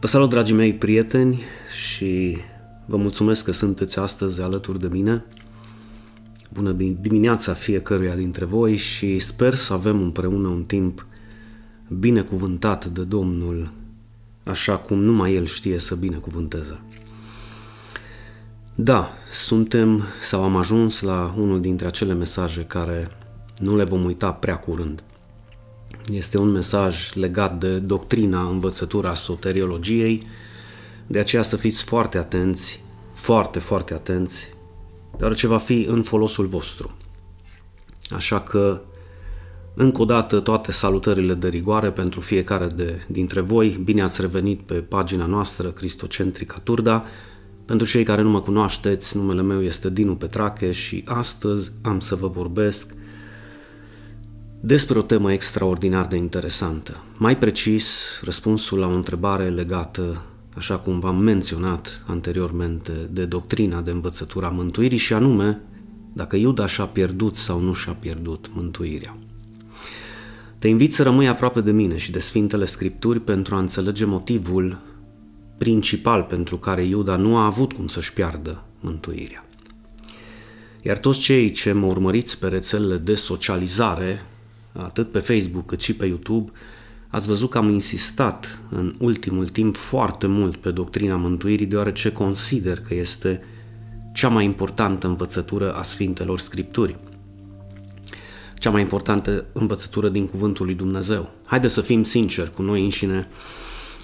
Vă salut, dragii mei prieteni, și vă mulțumesc că sunteți astăzi alături de mine. Bună dimineața fiecăruia dintre voi și sper să avem împreună un timp binecuvântat de Domnul, așa cum numai El știe să binecuvânteze. Da, suntem sau am ajuns la unul dintre acele mesaje care nu le vom uita prea curând. Este un mesaj legat de doctrina, învățătura soteriologiei, de aceea să fiți foarte atenți, foarte, foarte atenți, deoarece va fi în folosul vostru. Așa că, încă o dată, toate salutările de rigoare pentru fiecare de, dintre voi. Bine ați revenit pe pagina noastră Cristocentrica Turda. Pentru cei care nu mă cunoașteți, numele meu este Dinu Petrache și astăzi am să vă vorbesc despre o temă extraordinar de interesantă. Mai precis, răspunsul la o întrebare legată, așa cum v-am menționat anteriormente, de doctrina de învățătura mântuirii și anume dacă Iuda și-a pierdut sau nu și-a pierdut mântuirea. Te invit să rămâi aproape de mine și de Sfintele Scripturi pentru a înțelege motivul principal pentru care Iuda nu a avut cum să-și piardă mântuirea. Iar toți cei ce mă urmăriți pe rețelele de socializare atât pe Facebook cât și pe YouTube, ați văzut că am insistat în ultimul timp foarte mult pe doctrina mântuirii, deoarece consider că este cea mai importantă învățătură a Sfintelor Scripturi. Cea mai importantă învățătură din Cuvântul lui Dumnezeu. Haideți să fim sinceri cu noi înșine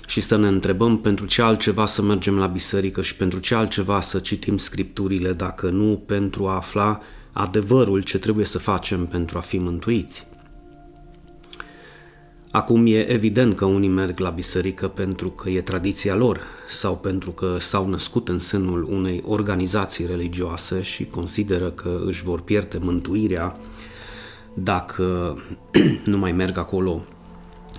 și să ne întrebăm pentru ce altceva să mergem la biserică și pentru ce altceva să citim scripturile dacă nu pentru a afla adevărul ce trebuie să facem pentru a fi mântuiți. Acum e evident că unii merg la biserică pentru că e tradiția lor sau pentru că s-au născut în sânul unei organizații religioase și consideră că își vor pierde mântuirea dacă nu mai merg acolo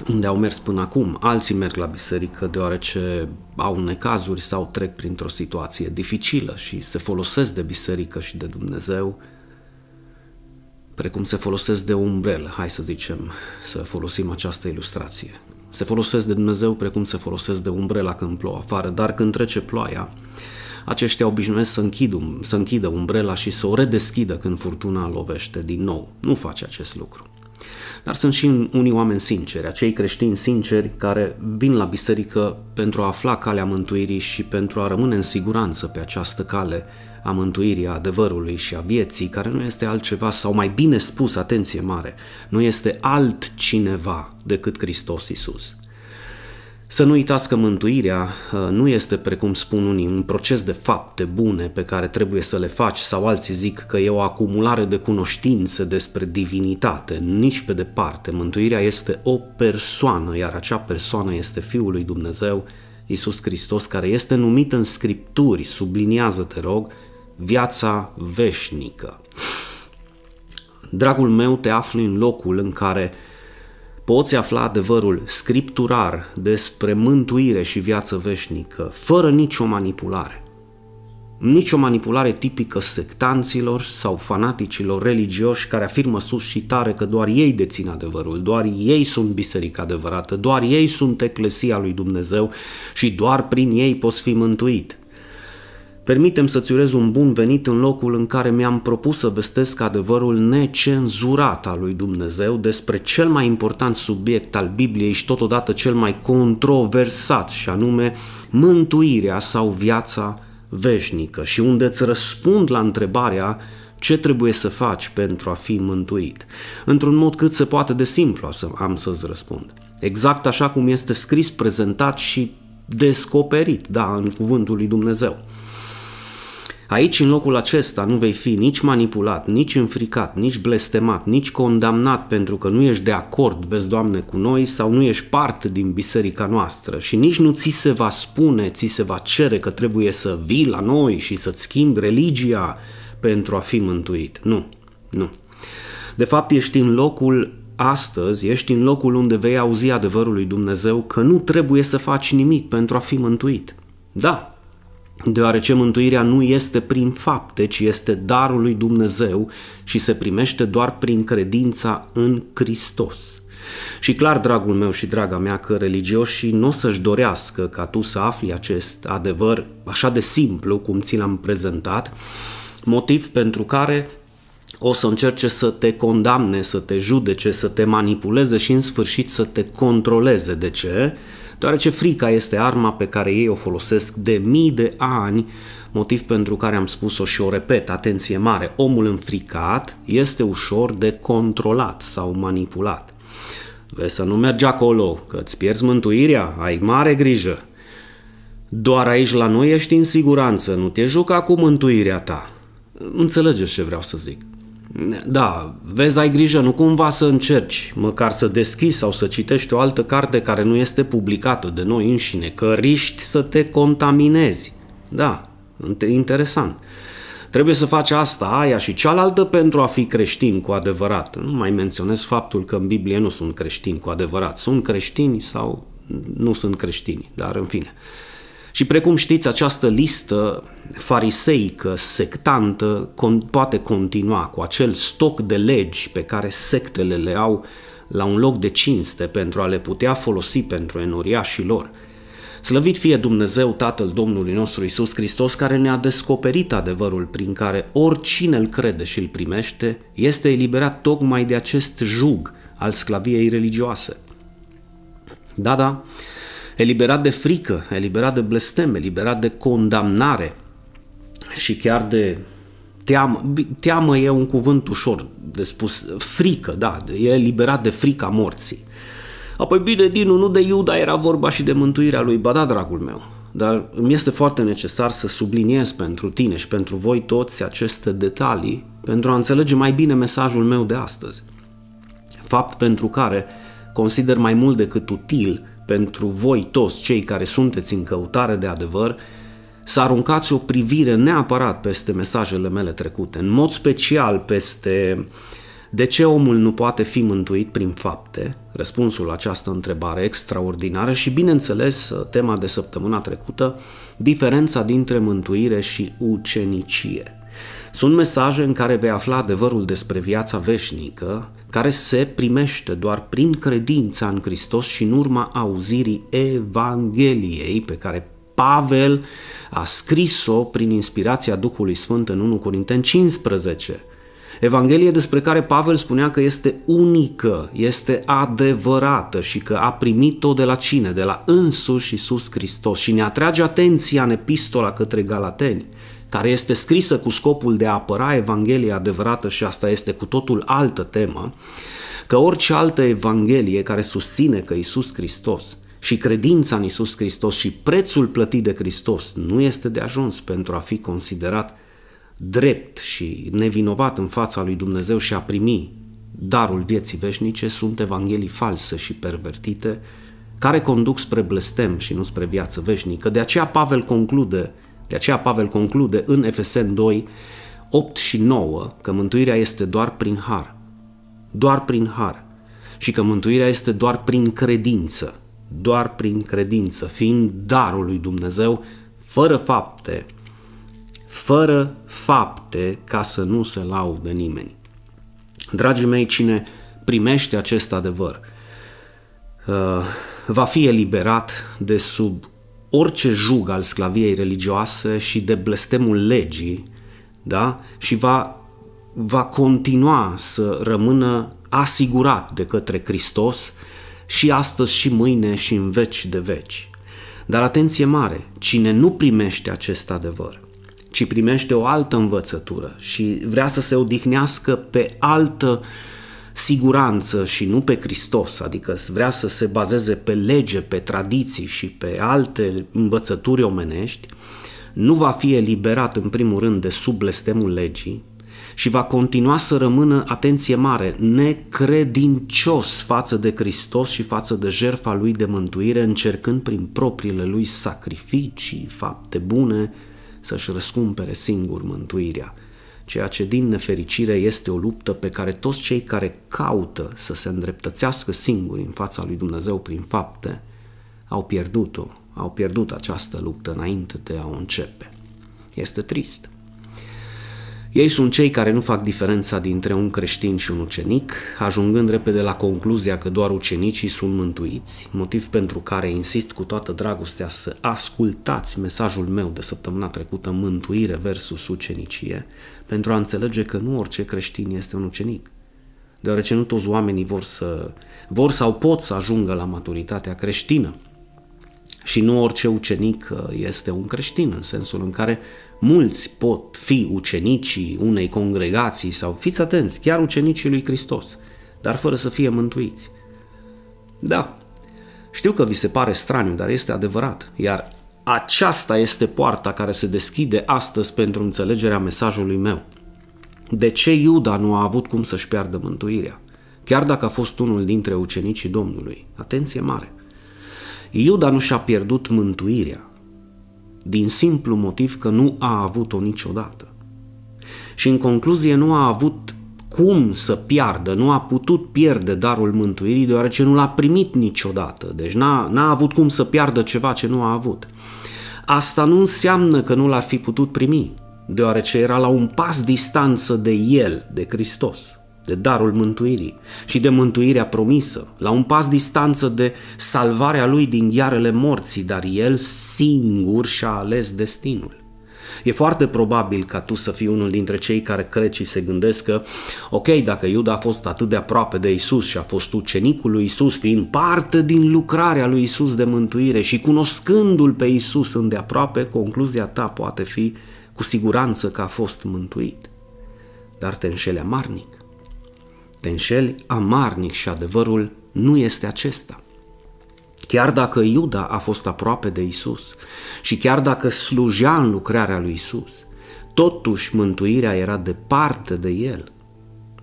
unde au mers până acum. Alții merg la biserică deoarece au necazuri sau trec printr-o situație dificilă și se folosesc de biserică și de Dumnezeu precum se folosesc de umbrel, hai să zicem, să folosim această ilustrație. Se folosesc de Dumnezeu precum se folosesc de umbrela când plouă afară, dar când trece ploaia, aceștia obișnuiesc să, închid, să închidă umbrela și să o redeschidă când furtuna lovește din nou. Nu face acest lucru. Dar sunt și unii oameni sinceri, acei creștini sinceri care vin la biserică pentru a afla calea mântuirii și pentru a rămâne în siguranță pe această cale a mântuirii, a adevărului și a vieții, care nu este altceva, sau mai bine spus, atenție mare, nu este altcineva decât Hristos Isus. Să nu uitați că mântuirea uh, nu este, precum spun unii, un proces de fapte bune pe care trebuie să le faci sau alții zic că e o acumulare de cunoștințe despre divinitate. Nici pe departe. Mântuirea este o persoană, iar acea persoană este Fiul lui Dumnezeu, Isus Hristos, care este numit în Scripturi, subliniază, te rog, viața veșnică. Dragul meu, te afli în locul în care poți afla adevărul scripturar despre mântuire și viață veșnică, fără nicio manipulare. Nici o manipulare tipică sectanților sau fanaticilor religioși care afirmă sus și tare că doar ei dețin adevărul, doar ei sunt biserica adevărată, doar ei sunt eclesia lui Dumnezeu și doar prin ei poți fi mântuit. Permitem să-ți urez un bun venit în locul în care mi-am propus să vestesc adevărul necenzurat al lui Dumnezeu despre cel mai important subiect al Bibliei și totodată cel mai controversat și anume mântuirea sau viața veșnică și unde îți răspund la întrebarea ce trebuie să faci pentru a fi mântuit. Într-un mod cât se poate de simplu am să-ți răspund. Exact așa cum este scris, prezentat și descoperit, da, în cuvântul lui Dumnezeu. Aici, în locul acesta, nu vei fi nici manipulat, nici înfricat, nici blestemat, nici condamnat pentru că nu ești de acord, vezi, Doamne, cu noi sau nu ești parte din biserica noastră și nici nu ți se va spune, ți se va cere că trebuie să vii la noi și să-ți schimbi religia pentru a fi mântuit. Nu, nu. De fapt, ești în locul astăzi, ești în locul unde vei auzi adevărul lui Dumnezeu că nu trebuie să faci nimic pentru a fi mântuit. Da, deoarece mântuirea nu este prin fapte, ci este darul lui Dumnezeu și se primește doar prin credința în Hristos. Și clar, dragul meu și draga mea, că religioșii nu o să-și dorească ca tu să afli acest adevăr așa de simplu cum ți l-am prezentat, motiv pentru care o să încerce să te condamne, să te judece, să te manipuleze și în sfârșit să te controleze. De ce? Deoarece frica este arma pe care ei o folosesc de mii de ani motiv pentru care am spus-o și o repet, atenție mare, omul înfricat este ușor de controlat sau manipulat. Vezi să nu mergi acolo, că îți pierzi mântuirea, ai mare grijă. Doar aici la noi ești în siguranță, nu te juca cu mântuirea ta. Înțelegeți ce vreau să zic. Da, vezi, ai grijă, nu cumva să încerci, măcar să deschizi sau să citești o altă carte care nu este publicată de noi înșine, că riști să te contaminezi. Da, Interesant. Trebuie să faci asta, aia și cealaltă pentru a fi creștin cu adevărat. Nu mai menționez faptul că în Biblie nu sunt creștini cu adevărat. Sunt creștini sau nu sunt creștini, dar în fine. Și precum știți, această listă fariseică, sectantă, con- poate continua cu acel stoc de legi pe care sectele le au la un loc de cinste pentru a le putea folosi pentru enoriașii lor – Slăvit fie Dumnezeu Tatăl Domnului nostru Isus Hristos, care ne-a descoperit adevărul prin care oricine îl crede și îl primește este eliberat tocmai de acest jug al sclaviei religioase. Da, da, eliberat de frică, eliberat de blestem, eliberat de condamnare și chiar de teamă. Teamă e un cuvânt ușor de spus, frică, da, e eliberat de frica morții. Apoi, bine, Dinu, nu de Iuda era vorba și de mântuirea lui, ba da, dragul meu. Dar îmi este foarte necesar să subliniez pentru tine și pentru voi toți aceste detalii pentru a înțelege mai bine mesajul meu de astăzi. Fapt pentru care consider mai mult decât util pentru voi toți cei care sunteți în căutare de adevăr să aruncați o privire neapărat peste mesajele mele trecute, în mod special peste de ce omul nu poate fi mântuit prin fapte? Răspunsul la această întrebare extraordinară și, bineînțeles, tema de săptămâna trecută, diferența dintre mântuire și ucenicie. Sunt mesaje în care vei afla adevărul despre viața veșnică, care se primește doar prin credința în Hristos și în urma auzirii Evangheliei pe care Pavel a scris-o prin inspirația Duhului Sfânt în 1 Corinteni 15, Evanghelie despre care Pavel spunea că este unică, este adevărată și că a primit-o de la cine? De la însuși Iisus Hristos. Și ne atrage atenția în epistola către Galateni, care este scrisă cu scopul de a apăra Evanghelia adevărată și asta este cu totul altă temă, că orice altă Evanghelie care susține că Iisus Hristos și credința în Iisus Hristos și prețul plătit de Hristos nu este de ajuns pentru a fi considerat drept și nevinovat în fața lui Dumnezeu și a primi darul vieții veșnice sunt evanghelii false și pervertite, care conduc spre blestem și nu spre viață veșnică. De aceea Pavel conclude, de aceea Pavel conclude în Efesen 2, 8 și 9, că mântuirea este doar prin har. Doar prin har. Și că mântuirea este doar prin credință. Doar prin credință, fiind darul lui Dumnezeu, fără fapte, fără fapte ca să nu se laudă nimeni. Dragii mei, cine primește acest adevăr uh, va fi eliberat de sub orice jug al sclaviei religioase și de blestemul legii, da? Și va, va continua să rămână asigurat de către Hristos și astăzi și mâine și în veci de veci. Dar atenție mare, cine nu primește acest adevăr, ci primește o altă învățătură și vrea să se odihnească pe altă siguranță și nu pe Hristos, adică vrea să se bazeze pe lege, pe tradiții și pe alte învățături omenești, nu va fi eliberat în primul rând de sub blestemul legii și va continua să rămână, atenție mare, necredincios față de Hristos și față de jertfa lui de mântuire, încercând prin propriile lui sacrificii, fapte bune, să-și răscumpere singur mântuirea, ceea ce din nefericire este o luptă pe care toți cei care caută să se îndreptățească singuri în fața lui Dumnezeu prin fapte au pierdut-o, au pierdut această luptă înainte de a o începe. Este trist. Ei sunt cei care nu fac diferența dintre un creștin și un ucenic, ajungând repede la concluzia că doar ucenicii sunt mântuiți, motiv pentru care insist cu toată dragostea să ascultați mesajul meu de săptămâna trecută, mântuire versus ucenicie, pentru a înțelege că nu orice creștin este un ucenic. Deoarece nu toți oamenii vor, să, vor sau pot să ajungă la maturitatea creștină. Și nu orice ucenic este un creștin, în sensul în care Mulți pot fi ucenicii unei congregații sau, fiți atenți, chiar ucenicii lui Hristos, dar fără să fie mântuiți. Da, știu că vi se pare straniu, dar este adevărat, iar aceasta este poarta care se deschide astăzi pentru înțelegerea mesajului meu. De ce Iuda nu a avut cum să-și piardă mântuirea? Chiar dacă a fost unul dintre ucenicii Domnului. Atenție mare! Iuda nu și-a pierdut mântuirea, din simplu motiv că nu a avut-o niciodată. Și în concluzie nu a avut cum să piardă, nu a putut pierde darul mântuirii deoarece nu l-a primit niciodată, deci n-a, n-a avut cum să piardă ceva ce nu a avut. Asta nu înseamnă că nu l-ar fi putut primi, deoarece era la un pas distanță de el, de Hristos de darul mântuirii și de mântuirea promisă, la un pas distanță de salvarea lui din ghearele morții, dar el singur și-a ales destinul. E foarte probabil ca tu să fii unul dintre cei care cred și se gândesc că, ok, dacă Iuda a fost atât de aproape de Isus și a fost ucenicul lui Isus, fiind parte din lucrarea lui Isus de mântuire și cunoscându-l pe Isus îndeaproape, concluzia ta poate fi cu siguranță că a fost mântuit. Dar te înșeli amarnic te înșeli amarnic și adevărul nu este acesta. Chiar dacă Iuda a fost aproape de Isus și chiar dacă slujea în lucrarea lui Isus, totuși mântuirea era departe de el.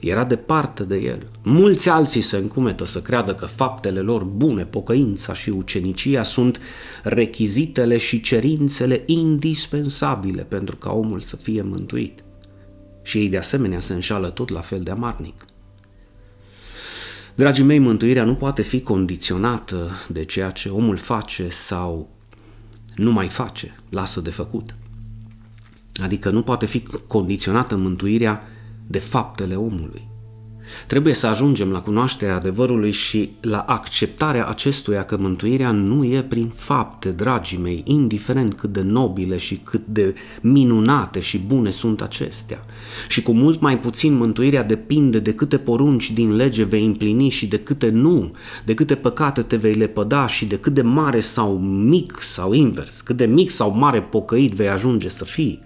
Era departe de el. Mulți alții se încumetă să creadă că faptele lor bune, pocăința și ucenicia sunt rechizitele și cerințele indispensabile pentru ca omul să fie mântuit. Și ei de asemenea se înșală tot la fel de amarnic. Dragii mei, mântuirea nu poate fi condiționată de ceea ce omul face sau nu mai face, lasă de făcut. Adică nu poate fi condiționată mântuirea de faptele omului. Trebuie să ajungem la cunoașterea adevărului și la acceptarea acestuia că mântuirea nu e prin fapte, dragii mei, indiferent cât de nobile și cât de minunate și bune sunt acestea. Și cu mult mai puțin mântuirea depinde de câte porunci din lege vei împlini și de câte nu, de câte păcate te vei lepăda și de cât de mare sau mic sau invers, cât de mic sau mare pocăit vei ajunge să fii.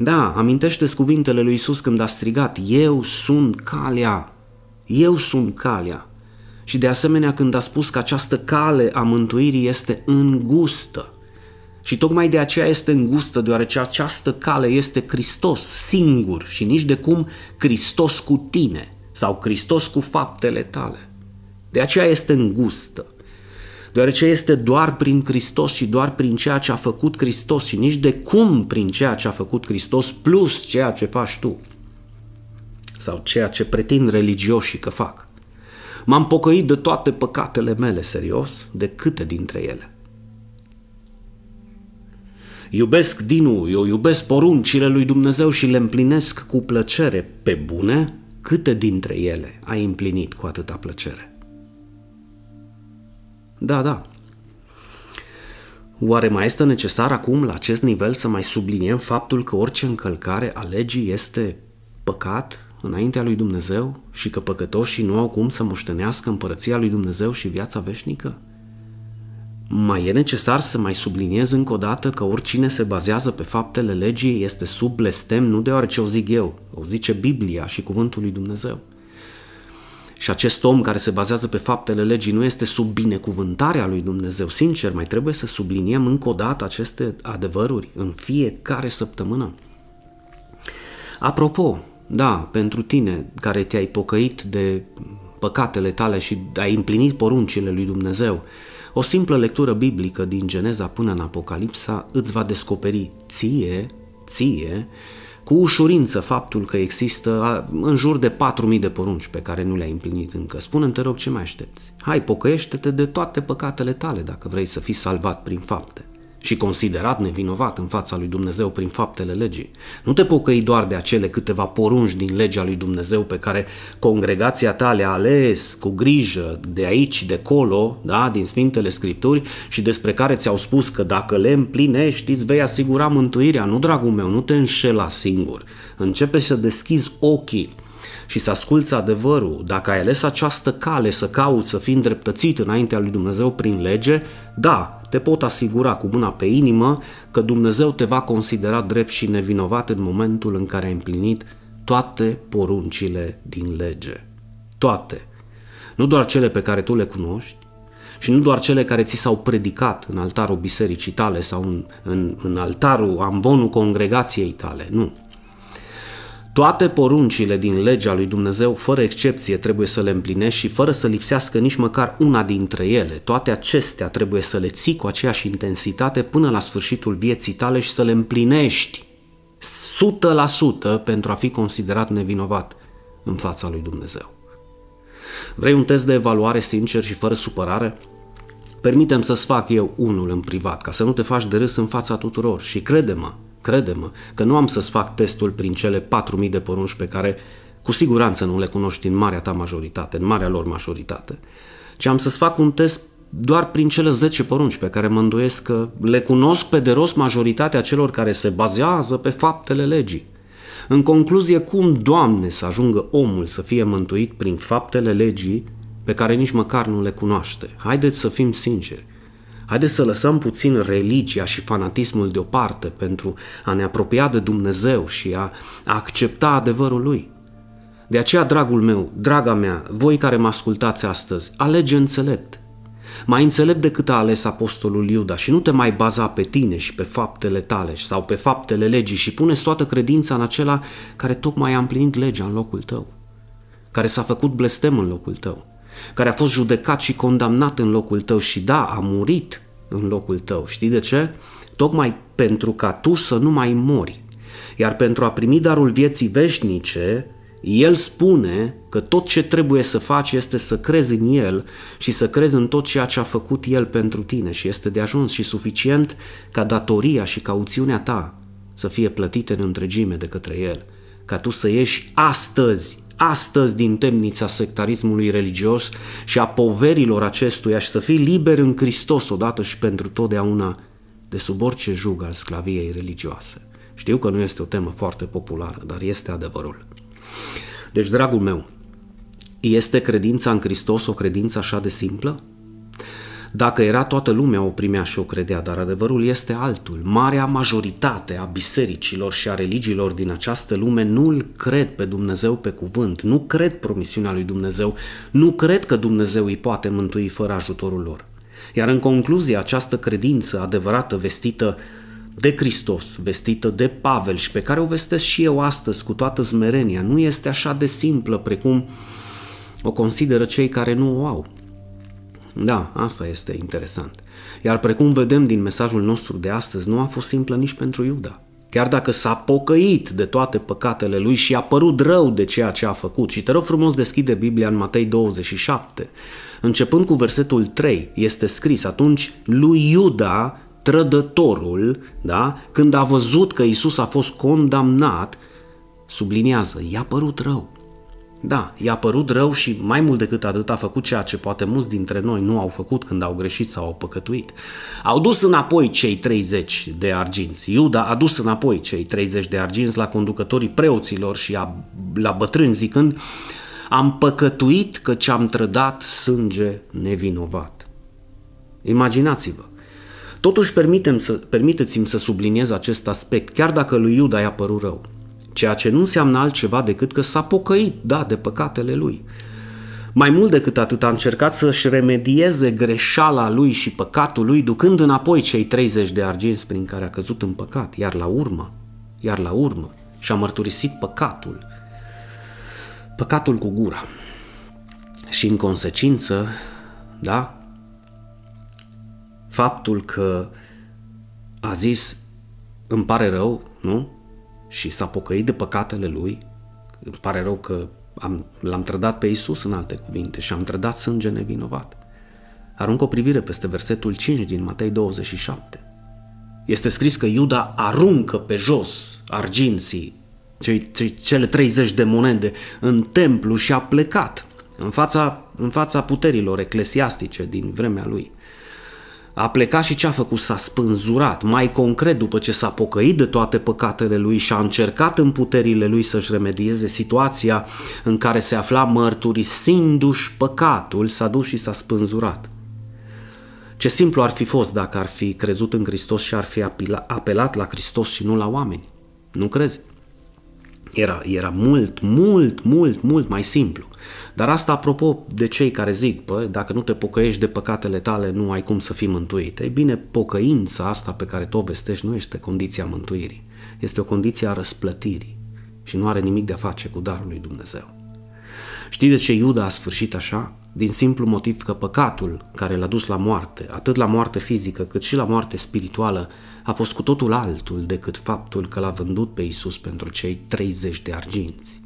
Da, amintește cuvintele lui Isus când a strigat, Eu sunt calea, eu sunt calea. Și de asemenea când a spus că această cale a mântuirii este îngustă. Și tocmai de aceea este îngustă, deoarece această cale este Hristos singur și nici de cum Hristos cu tine sau Hristos cu faptele tale. De aceea este îngustă deoarece este doar prin Hristos și doar prin ceea ce a făcut Hristos și nici de cum prin ceea ce a făcut Hristos plus ceea ce faci tu sau ceea ce pretind religioșii că fac. M-am pocăit de toate păcatele mele, serios, de câte dintre ele. Iubesc Dinu, eu iubesc poruncile lui Dumnezeu și le împlinesc cu plăcere. Pe bune, câte dintre ele ai împlinit cu atâta plăcere? Da, da. Oare mai este necesar acum la acest nivel să mai subliniem faptul că orice încălcare a legii este păcat înaintea lui Dumnezeu și că păcătoșii nu au cum să moștenească împărăția lui Dumnezeu și viața veșnică? Mai e necesar să mai subliniez încă o dată că oricine se bazează pe faptele legii este sub blestem nu deoarece o zic eu, o zice Biblia și cuvântul lui Dumnezeu. Și acest om care se bazează pe faptele legii nu este sub binecuvântarea lui Dumnezeu. Sincer, mai trebuie să subliniem încă o dată aceste adevăruri în fiecare săptămână. Apropo, da, pentru tine care te-ai pocăit de păcatele tale și ai împlinit poruncile lui Dumnezeu, o simplă lectură biblică din Geneza până în Apocalipsa îți va descoperi ție, ție, cu ușurință faptul că există în jur de 4.000 de porunci pe care nu le-ai împlinit încă. Spune-mi, te rog, ce mai aștepți? Hai, pocăiește-te de toate păcatele tale dacă vrei să fii salvat prin fapte. Și considerat nevinovat în fața lui Dumnezeu prin faptele legii. Nu te pocăi doar de acele câteva porunci din legea lui Dumnezeu pe care congregația ta le-a ales cu grijă de aici, de colo, da, din Sfintele Scripturi și despre care ți-au spus că dacă le împlinești îți vei asigura mântuirea. Nu, dragul meu, nu te înșela singur. Începe să deschizi ochii și să asculți adevărul, dacă ai ales această cale să cauți să fii îndreptățit înaintea lui Dumnezeu prin lege, da, te pot asigura cu mâna pe inimă că Dumnezeu te va considera drept și nevinovat în momentul în care ai împlinit toate poruncile din lege. Toate. Nu doar cele pe care tu le cunoști, și nu doar cele care ți s-au predicat în altarul bisericii tale sau în, în, în altarul, ambonul congregației tale, nu. Toate poruncile din legea lui Dumnezeu, fără excepție, trebuie să le împlinești și fără să lipsească nici măcar una dintre ele. Toate acestea trebuie să le ții cu aceeași intensitate până la sfârșitul vieții tale și să le împlinești 100% pentru a fi considerat nevinovat în fața lui Dumnezeu. Vrei un test de evaluare sincer și fără supărare? Permitem să-ți fac eu unul în privat, ca să nu te faci de râs în fața tuturor și crede-mă, Crede-mă că nu am să-ți fac testul prin cele 4.000 de porunci pe care cu siguranță nu le cunoști în marea ta majoritate, în marea lor majoritate, ci am să-ți fac un test doar prin cele 10 porunci pe care mă îndoiesc că le cunosc pe de rost majoritatea celor care se bazează pe faptele legii. În concluzie, cum, Doamne, să ajungă omul să fie mântuit prin faptele legii pe care nici măcar nu le cunoaște? Haideți să fim sinceri. Haideți să lăsăm puțin religia și fanatismul deoparte pentru a ne apropia de Dumnezeu și a accepta adevărul Lui. De aceea, dragul meu, draga mea, voi care mă ascultați astăzi, alege înțelept. Mai înțelept decât a ales apostolul Iuda și nu te mai baza pe tine și pe faptele tale sau pe faptele legii și pune toată credința în acela care tocmai a împlinit legea în locul tău, care s-a făcut blestem în locul tău, care a fost judecat și condamnat în locul tău și da, a murit în locul tău. Știi de ce? Tocmai pentru ca tu să nu mai mori. Iar pentru a primi darul vieții veșnice, el spune că tot ce trebuie să faci este să crezi în El și să crezi în tot ceea ce a făcut El pentru tine și este de ajuns și suficient ca datoria și cauțiunea ta să fie plătite în întregime de către El, ca tu să ieși astăzi astăzi din temnița sectarismului religios și a poverilor acestuia și să fii liber în Hristos odată și pentru totdeauna de sub orice jug al sclaviei religioase. Știu că nu este o temă foarte populară, dar este adevărul. Deci, dragul meu, este credința în Hristos o credință așa de simplă? Dacă era toată lumea o primea și o credea, dar adevărul este altul. Marea majoritate a bisericilor și a religiilor din această lume nu-L cred pe Dumnezeu pe cuvânt, nu cred promisiunea lui Dumnezeu, nu cred că Dumnezeu îi poate mântui fără ajutorul lor. Iar în concluzie, această credință adevărată vestită de Hristos, vestită de Pavel și pe care o vestesc și eu astăzi cu toată smerenia, nu este așa de simplă precum o consideră cei care nu o au. Da, asta este interesant. Iar precum vedem din mesajul nostru de astăzi, nu a fost simplă nici pentru Iuda. Chiar dacă s-a pocăit de toate păcatele lui și a părut rău de ceea ce a făcut. Și te rog frumos deschide Biblia în Matei 27. Începând cu versetul 3, este scris atunci lui Iuda, trădătorul, da, când a văzut că Isus a fost condamnat, subliniază, i-a părut rău. Da, i-a părut rău și mai mult decât atât a făcut ceea ce poate mulți dintre noi nu au făcut când au greșit sau au păcătuit. Au dus înapoi cei 30 de arginți. Iuda a dus înapoi cei 30 de arginți la conducătorii preoților și a, la bătrâni zicând am păcătuit că ce-am trădat sânge nevinovat. Imaginați-vă. Totuși permitem să, permiteți-mi să subliniez acest aspect, chiar dacă lui Iuda i-a părut rău ceea ce nu înseamnă altceva decât că s-a pocăit, da, de păcatele lui. Mai mult decât atât a încercat să-și remedieze greșeala lui și păcatul lui, ducând înapoi cei 30 de arginți prin care a căzut în păcat, iar la urmă, iar la urmă, și-a mărturisit păcatul, păcatul cu gura. Și în consecință, da, faptul că a zis îmi pare rău, nu? Și s-a pocăit de păcatele lui, îmi pare rău că am, l-am trădat pe Isus în alte cuvinte și am trădat sânge nevinovat. Aruncă o privire peste versetul 5 din Matei 27. Este scris că Iuda aruncă pe jos arginții, cele 30 de monede, în templu și a plecat în fața, în fața puterilor eclesiastice din vremea lui. A plecat și ce a făcut? S-a spânzurat. Mai concret, după ce s-a pocăit de toate păcatele lui și a încercat în puterile lui să-și remedieze situația în care se afla mărturisindu-și păcatul, s-a dus și s-a spânzurat. Ce simplu ar fi fost dacă ar fi crezut în Hristos și ar fi apelat la Hristos și nu la oameni. Nu crezi? Era, era mult, mult, mult, mult mai simplu. Dar asta apropo de cei care zic, bă, dacă nu te pocăiești de păcatele tale, nu ai cum să fii mântuit. Ei bine, pocăința asta pe care tu o vestești nu este condiția mântuirii. Este o condiție a răsplătirii și nu are nimic de a face cu darul lui Dumnezeu. Știți de ce Iuda a sfârșit așa? Din simplu motiv că păcatul care l-a dus la moarte, atât la moarte fizică cât și la moarte spirituală, a fost cu totul altul decât faptul că l-a vândut pe Isus pentru cei 30 de arginți.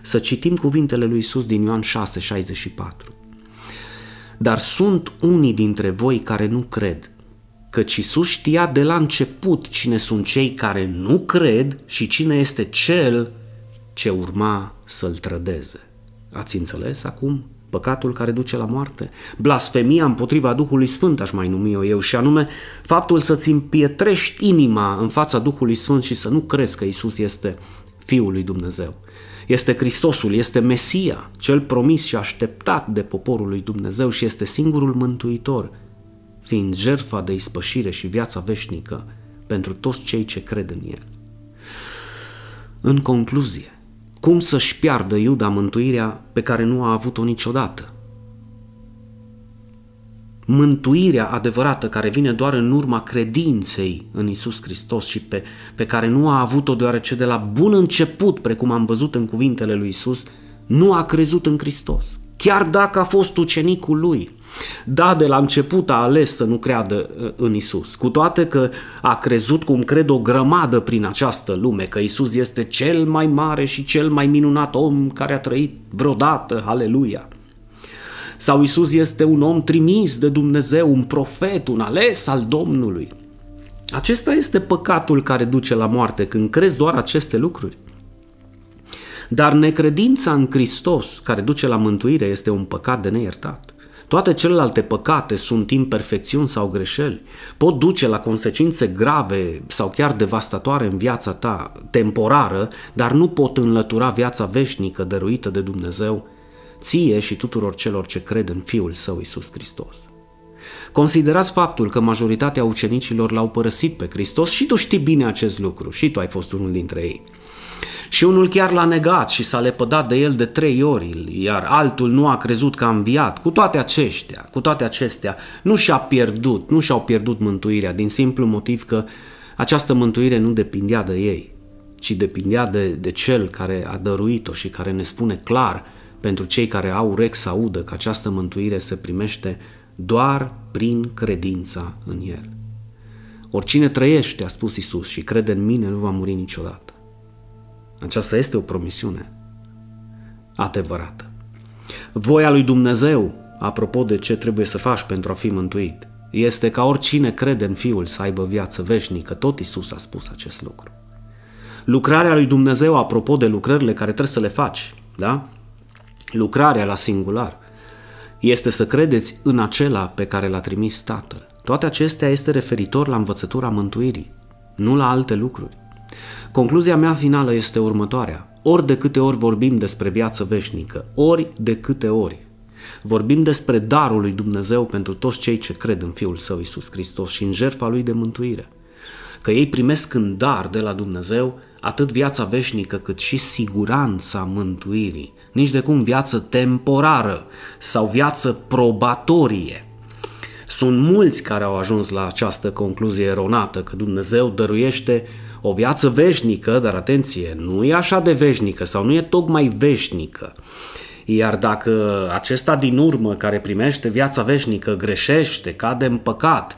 Să citim cuvintele lui Isus din Ioan 6, 64. Dar sunt unii dintre voi care nu cred, căci Isus știa de la început cine sunt cei care nu cred și cine este cel ce urma să-l trădeze. Ați înțeles acum? Păcatul care duce la moarte, blasfemia împotriva Duhului Sfânt, aș mai numi eu, și anume faptul să-ți împietrești inima în fața Duhului Sfânt și să nu crezi că Isus este Fiul lui Dumnezeu. Este Hristosul, este Mesia, cel promis și așteptat de poporul lui Dumnezeu și este singurul mântuitor, fiind jertfa de ispășire și viața veșnică pentru toți cei ce cred în El. În concluzie, cum să-și piardă Iuda mântuirea pe care nu a avut-o niciodată? Mântuirea adevărată care vine doar în urma credinței în Isus Hristos și pe, pe care nu a avut-o deoarece de la bun început, precum am văzut în cuvintele lui Isus, nu a crezut în Hristos. Chiar dacă a fost ucenicul lui, da, de la început a ales să nu creadă uh, în Isus, cu toate că a crezut cum cred o grămadă prin această lume, că Isus este cel mai mare și cel mai minunat om care a trăit vreodată, aleluia. Sau Isus este un om trimis de Dumnezeu, un profet, un ales al Domnului. Acesta este păcatul care duce la moarte când crezi doar aceste lucruri. Dar necredința în Hristos, care duce la mântuire, este un păcat de neiertat. Toate celelalte păcate sunt imperfecțiuni sau greșeli, pot duce la consecințe grave sau chiar devastatoare în viața ta, temporară, dar nu pot înlătura viața veșnică dăruită de Dumnezeu, ție și tuturor celor ce cred în Fiul Său Isus Hristos. Considerați faptul că majoritatea ucenicilor l-au părăsit pe Hristos și tu știi bine acest lucru și tu ai fost unul dintre ei. Și unul chiar l-a negat și s-a lepădat de el de trei ori, iar altul nu a crezut că a înviat. Cu toate aceștia, cu toate acestea, nu și-a pierdut, nu și-au pierdut mântuirea, din simplu motiv că această mântuire nu depindea de ei, ci depindea de, de cel care a dăruit-o și care ne spune clar pentru cei care au urechi să audă că această mântuire se primește doar prin credința în El. Oricine trăiește, a spus Isus, și crede în mine, nu va muri niciodată. Aceasta este o promisiune adevărată. Voia lui Dumnezeu, apropo de ce trebuie să faci pentru a fi mântuit, este ca oricine crede în Fiul să aibă viață veșnică. Tot Isus a spus acest lucru. Lucrarea lui Dumnezeu, apropo de lucrările care trebuie să le faci, da? Lucrarea la singular este să credeți în acela pe care l-a trimis Tatăl. Toate acestea este referitor la învățătura mântuirii, nu la alte lucruri. Concluzia mea finală este următoarea. Ori de câte ori vorbim despre viață veșnică, ori de câte ori vorbim despre darul lui Dumnezeu pentru toți cei ce cred în Fiul Său Isus Hristos și în jertfa Lui de mântuire. Că ei primesc în dar de la Dumnezeu atât viața veșnică cât și siguranța mântuirii, nici de cum viață temporară sau viață probatorie. Sunt mulți care au ajuns la această concluzie eronată că Dumnezeu dăruiește o viață veșnică, dar atenție, nu e așa de veșnică sau nu e tocmai veșnică. Iar dacă acesta din urmă care primește viața veșnică greșește, cade în păcat,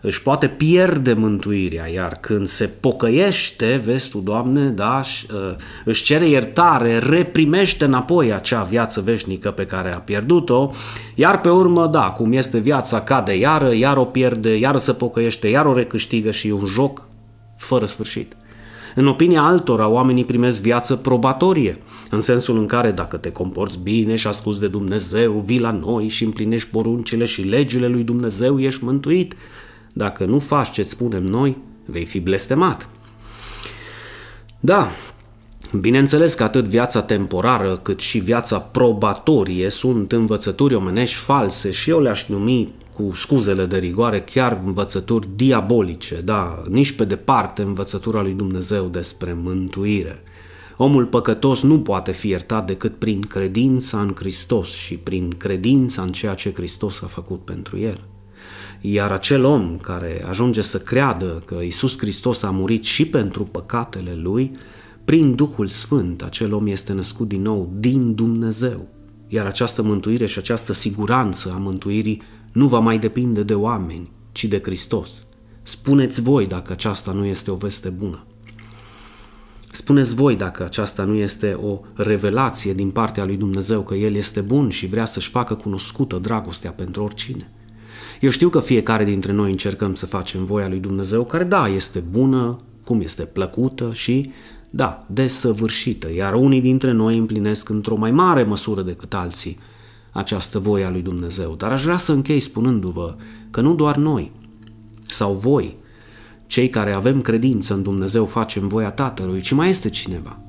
își poate pierde mântuirea, iar când se pocăiește, vezi tu, Doamne, da, uh, își cere iertare, reprimește înapoi acea viață veșnică pe care a pierdut-o, iar pe urmă, da, cum este viața, cade iară, iar o pierde, iar se pocăiește, iar o recâștigă și e un joc fără sfârșit. În opinia altora, oamenii primesc viață probatorie, în sensul în care dacă te comporți bine și asculți de Dumnezeu, vii la noi și împlinești poruncile și legile lui Dumnezeu, ești mântuit. Dacă nu faci ce-ți spunem noi, vei fi blestemat. Da, Bineînțeles că atât viața temporară cât și viața probatorie sunt învățături omenești false și eu le-aș numi cu scuzele de rigoare chiar învățături diabolice, da, nici pe departe învățătura lui Dumnezeu despre mântuire. Omul păcătos nu poate fi iertat decât prin credința în Hristos și prin credința în ceea ce Hristos a făcut pentru el. Iar acel om care ajunge să creadă că Isus Hristos a murit și pentru păcatele lui, prin Duhul Sfânt, acel om este născut din nou din Dumnezeu. Iar această mântuire și această siguranță a mântuirii nu va mai depinde de oameni, ci de Hristos. Spuneți voi dacă aceasta nu este o veste bună. Spuneți voi dacă aceasta nu este o revelație din partea lui Dumnezeu că El este bun și vrea să-și facă cunoscută dragostea pentru oricine. Eu știu că fiecare dintre noi încercăm să facem voia lui Dumnezeu, care da, este bună, cum este plăcută și, da, desăvârșită, iar unii dintre noi împlinesc într-o mai mare măsură decât alții această voie a lui Dumnezeu. Dar aș vrea să închei spunându-vă că nu doar noi sau voi, cei care avem credință în Dumnezeu, facem voia Tatălui, ci mai este cineva.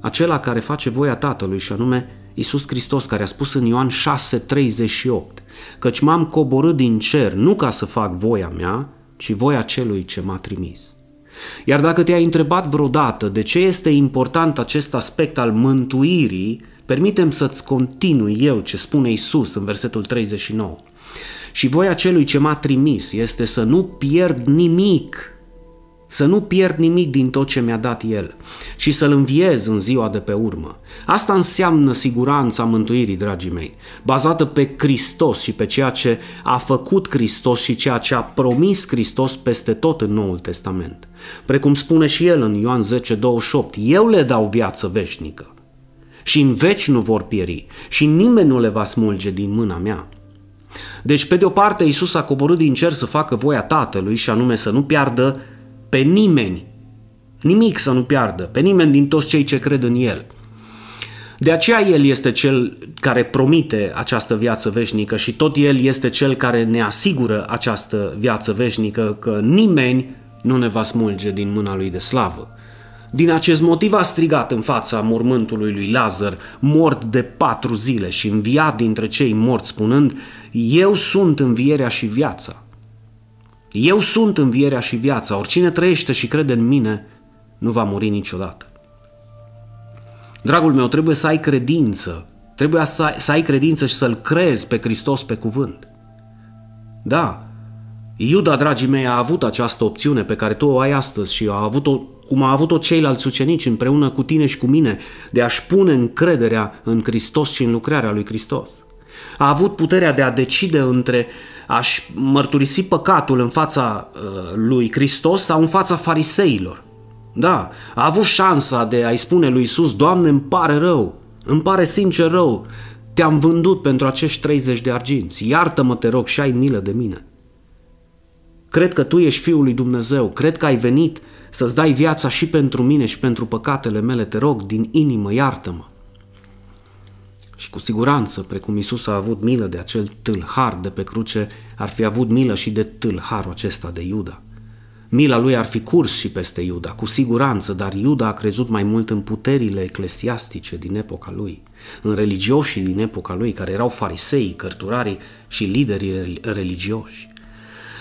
Acela care face voia Tatălui și anume Iisus Hristos care a spus în Ioan 6:38 căci m-am coborât din cer nu ca să fac voia mea, ci voia celui ce m-a trimis. Iar dacă te-ai întrebat vreodată de ce este important acest aspect al mântuirii, permitem să-ți continui eu ce spune Isus în versetul 39. Și voia celui ce m-a trimis este să nu pierd nimic, să nu pierd nimic din tot ce mi-a dat El și să-L înviez în ziua de pe urmă. Asta înseamnă siguranța mântuirii, dragii mei, bazată pe Hristos și pe ceea ce a făcut Hristos și ceea ce a promis Hristos peste tot în Noul Testament. Precum spune și El în Ioan 10, 28, Eu le dau viață veșnică și în veci nu vor pieri și nimeni nu le va smulge din mâna mea. Deci, pe de o parte, Iisus a coborât din cer să facă voia Tatălui și anume să nu piardă pe nimeni, nimic să nu piardă, pe nimeni din toți cei ce cred în El. De aceea El este Cel care promite această viață veșnică și tot El este Cel care ne asigură această viață veșnică, că nimeni nu ne va smulge din mâna Lui de slavă. Din acest motiv a strigat în fața mormântului lui Lazar, mort de patru zile și înviat dintre cei morți, spunând, Eu sunt învierea și viața. Eu sunt învierea și viața, oricine trăiește și crede în mine, nu va muri niciodată. Dragul meu, trebuie să ai credință, trebuie să ai, să ai credință și să-L crezi pe Hristos pe cuvânt. Da, Iuda, dragii mei, a avut această opțiune pe care tu o ai astăzi și a avut-o cum a avut-o ceilalți ucenici împreună cu tine și cu mine, de a-și pune încrederea în Hristos și în lucrarea lui Hristos. A avut puterea de a decide între a-și mărturisi păcatul în fața uh, lui Hristos sau în fața fariseilor. Da, a avut șansa de a-i spune lui Isus, Doamne, îmi pare rău, îmi pare sincer rău, te-am vândut pentru acești 30 de arginți, iartă-mă, te rog, și ai milă de mine. Cred că tu ești Fiul lui Dumnezeu, cred că ai venit să-ți dai viața și pentru mine și pentru păcatele mele, te rog, din inimă, iartă-mă. Și cu siguranță, precum Isus a avut milă de acel tâlhar de pe cruce, ar fi avut milă și de tâlharul acesta de Iuda. Mila lui ar fi curs și peste Iuda, cu siguranță, dar Iuda a crezut mai mult în puterile eclesiastice din epoca lui, în religioșii din epoca lui, care erau farisei, cărturarii și liderii religioși.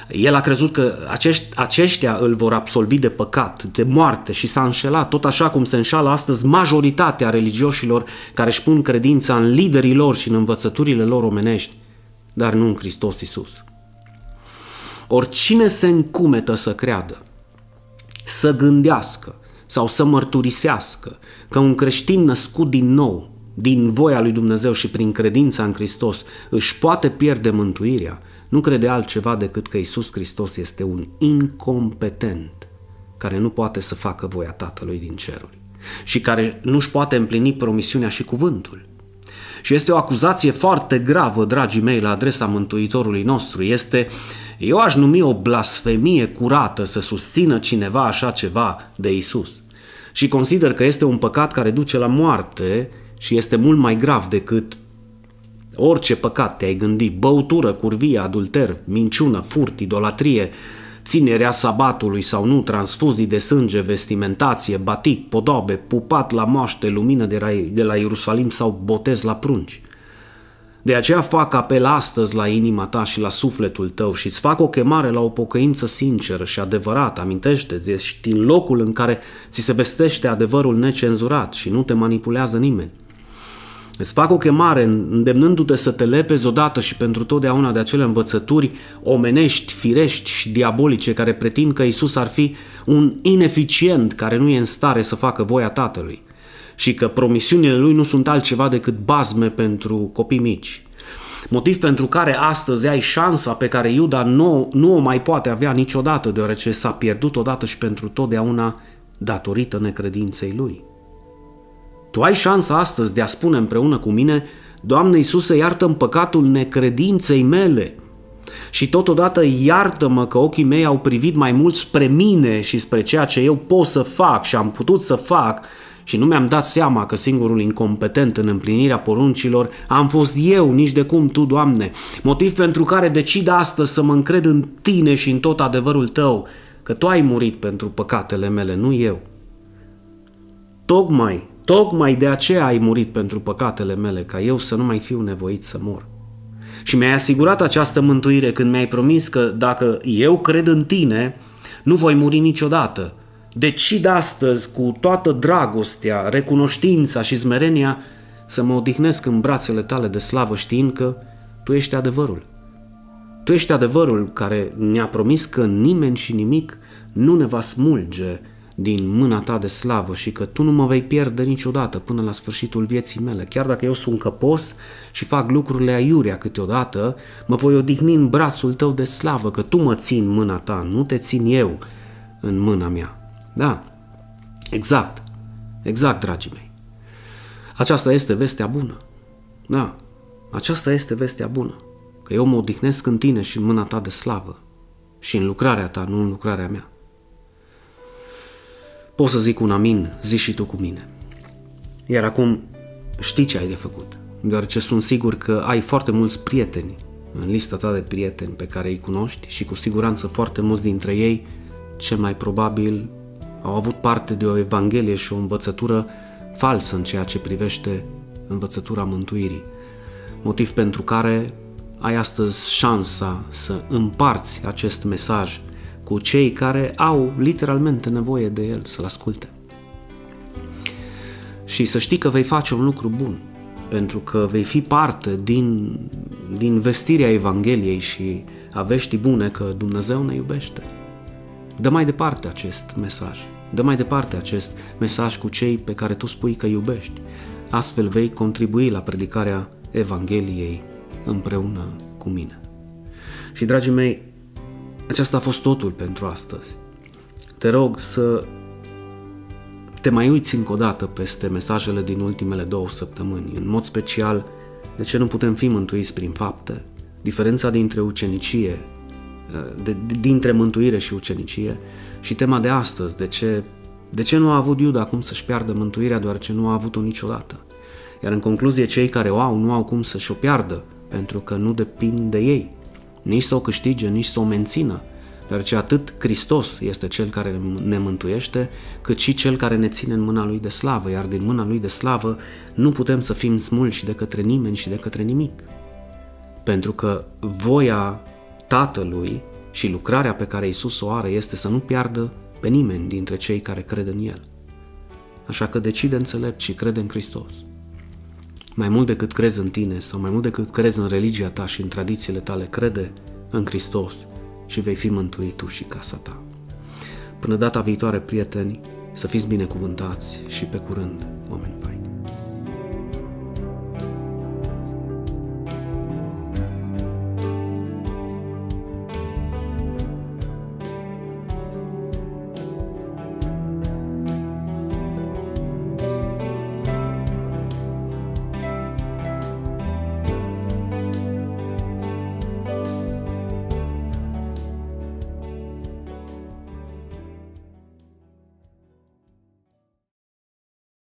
El a crezut că acești, aceștia îl vor absolvi de păcat, de moarte și s-a înșelat, tot așa cum se înșală astăzi majoritatea religioșilor care își pun credința în liderii lor și în învățăturile lor omenești, dar nu în Hristos Isus. Oricine se încumetă să creadă, să gândească sau să mărturisească că un creștin născut din nou, din voia lui Dumnezeu și prin credința în Hristos, își poate pierde mântuirea, nu crede altceva decât că Isus Hristos este un incompetent care nu poate să facă voia Tatălui din ceruri și care nu-și poate împlini promisiunea și cuvântul. Și este o acuzație foarte gravă, dragii mei, la adresa Mântuitorului nostru. Este, eu aș numi o blasfemie curată să susțină cineva așa ceva de Isus. Și consider că este un păcat care duce la moarte și este mult mai grav decât orice păcat te-ai gândit, băutură, curvie, adulter, minciună, furt, idolatrie, ținerea sabatului sau nu, transfuzii de sânge, vestimentație, batic, podobe, pupat la moaște, lumină de la, de la Ierusalim sau botez la prunci. De aceea fac apel astăzi la inima ta și la sufletul tău și îți fac o chemare la o pocăință sinceră și adevărată. Amintește-ți, ești în locul în care ți se vestește adevărul necenzurat și nu te manipulează nimeni. Îți fac o chemare îndemnându-te să te lepezi odată și pentru totdeauna de acele învățături omenești, firești și diabolice care pretind că Isus ar fi un ineficient care nu e în stare să facă voia Tatălui și că promisiunile lui nu sunt altceva decât bazme pentru copii mici. Motiv pentru care astăzi ai șansa pe care Iuda nu, nu o mai poate avea niciodată, deoarece s-a pierdut odată și pentru totdeauna datorită necredinței lui. Tu ai șansa astăzi de a spune împreună cu mine, Doamne Iisuse, iartă-mi păcatul necredinței mele. Și totodată iartă-mă că ochii mei au privit mai mult spre mine și spre ceea ce eu pot să fac și am putut să fac. Și nu mi-am dat seama că singurul incompetent în împlinirea poruncilor am fost eu, nici de cum Tu, Doamne, motiv pentru care decid astăzi să mă încred în Tine și în tot adevărul Tău, că Tu ai murit pentru păcatele mele, nu eu. Tocmai Tocmai de aceea ai murit pentru păcatele mele, ca eu să nu mai fiu nevoit să mor. Și mi-ai asigurat această mântuire când mi-ai promis că dacă eu cred în tine, nu voi muri niciodată. Decid astăzi cu toată dragostea, recunoștința și smerenia să mă odihnesc în brațele tale de slavă știind că tu ești adevărul. Tu ești adevărul care ne-a promis că nimeni și nimic nu ne va smulge din mâna ta de slavă și că tu nu mă vei pierde niciodată până la sfârșitul vieții mele. Chiar dacă eu sunt căpos și fac lucrurile aiurea câteodată, mă voi odihni în brațul tău de slavă, că tu mă ții în mâna ta, nu te țin eu în mâna mea. Da, exact, exact, dragii mei. Aceasta este vestea bună. Da, aceasta este vestea bună. Că eu mă odihnesc în tine și în mâna ta de slavă și în lucrarea ta, nu în lucrarea mea. Pot să zic un amin, zici și tu cu mine. Iar acum știi ce ai de făcut, deoarece sunt sigur că ai foarte mulți prieteni în lista ta de prieteni pe care îi cunoști și cu siguranță foarte mulți dintre ei, cel mai probabil, au avut parte de o evanghelie și o învățătură falsă în ceea ce privește învățătura mântuirii. Motiv pentru care ai astăzi șansa să împarți acest mesaj cu cei care au literalmente nevoie de el să-l asculte. Și să știi că vei face un lucru bun, pentru că vei fi parte din, din vestirea Evangheliei și a veștii bune că Dumnezeu ne iubește. Dă mai departe acest mesaj. Dă mai departe acest mesaj cu cei pe care tu spui că iubești. Astfel vei contribui la predicarea Evangheliei împreună cu mine. Și, dragii mei, aceasta a fost totul pentru astăzi. Te rog să te mai uiți încă o dată peste mesajele din ultimele două săptămâni, în mod special de ce nu putem fi mântuiți prin fapte, diferența dintre ucenicie, de, dintre mântuire și ucenicie și tema de astăzi, de ce, de ce nu a avut Iuda cum să-și piardă mântuirea deoarece nu a avut-o niciodată. Iar în concluzie, cei care o au nu au cum să-și o piardă, pentru că nu depind de ei nici să o câștige, nici să o mențină, deoarece atât Hristos este Cel care ne mântuiește, cât și Cel care ne ține în mâna Lui de slavă, iar din mâna Lui de slavă nu putem să fim smulși de către nimeni și de către nimic. Pentru că voia Tatălui și lucrarea pe care Isus o are este să nu piardă pe nimeni dintre cei care cred în El. Așa că decide înțelept și crede în Hristos mai mult decât crezi în tine sau mai mult decât crezi în religia ta și în tradițiile tale, crede în Hristos și vei fi mântuit tu și casa ta. Până data viitoare, prieteni, să fiți binecuvântați și pe curând, oameni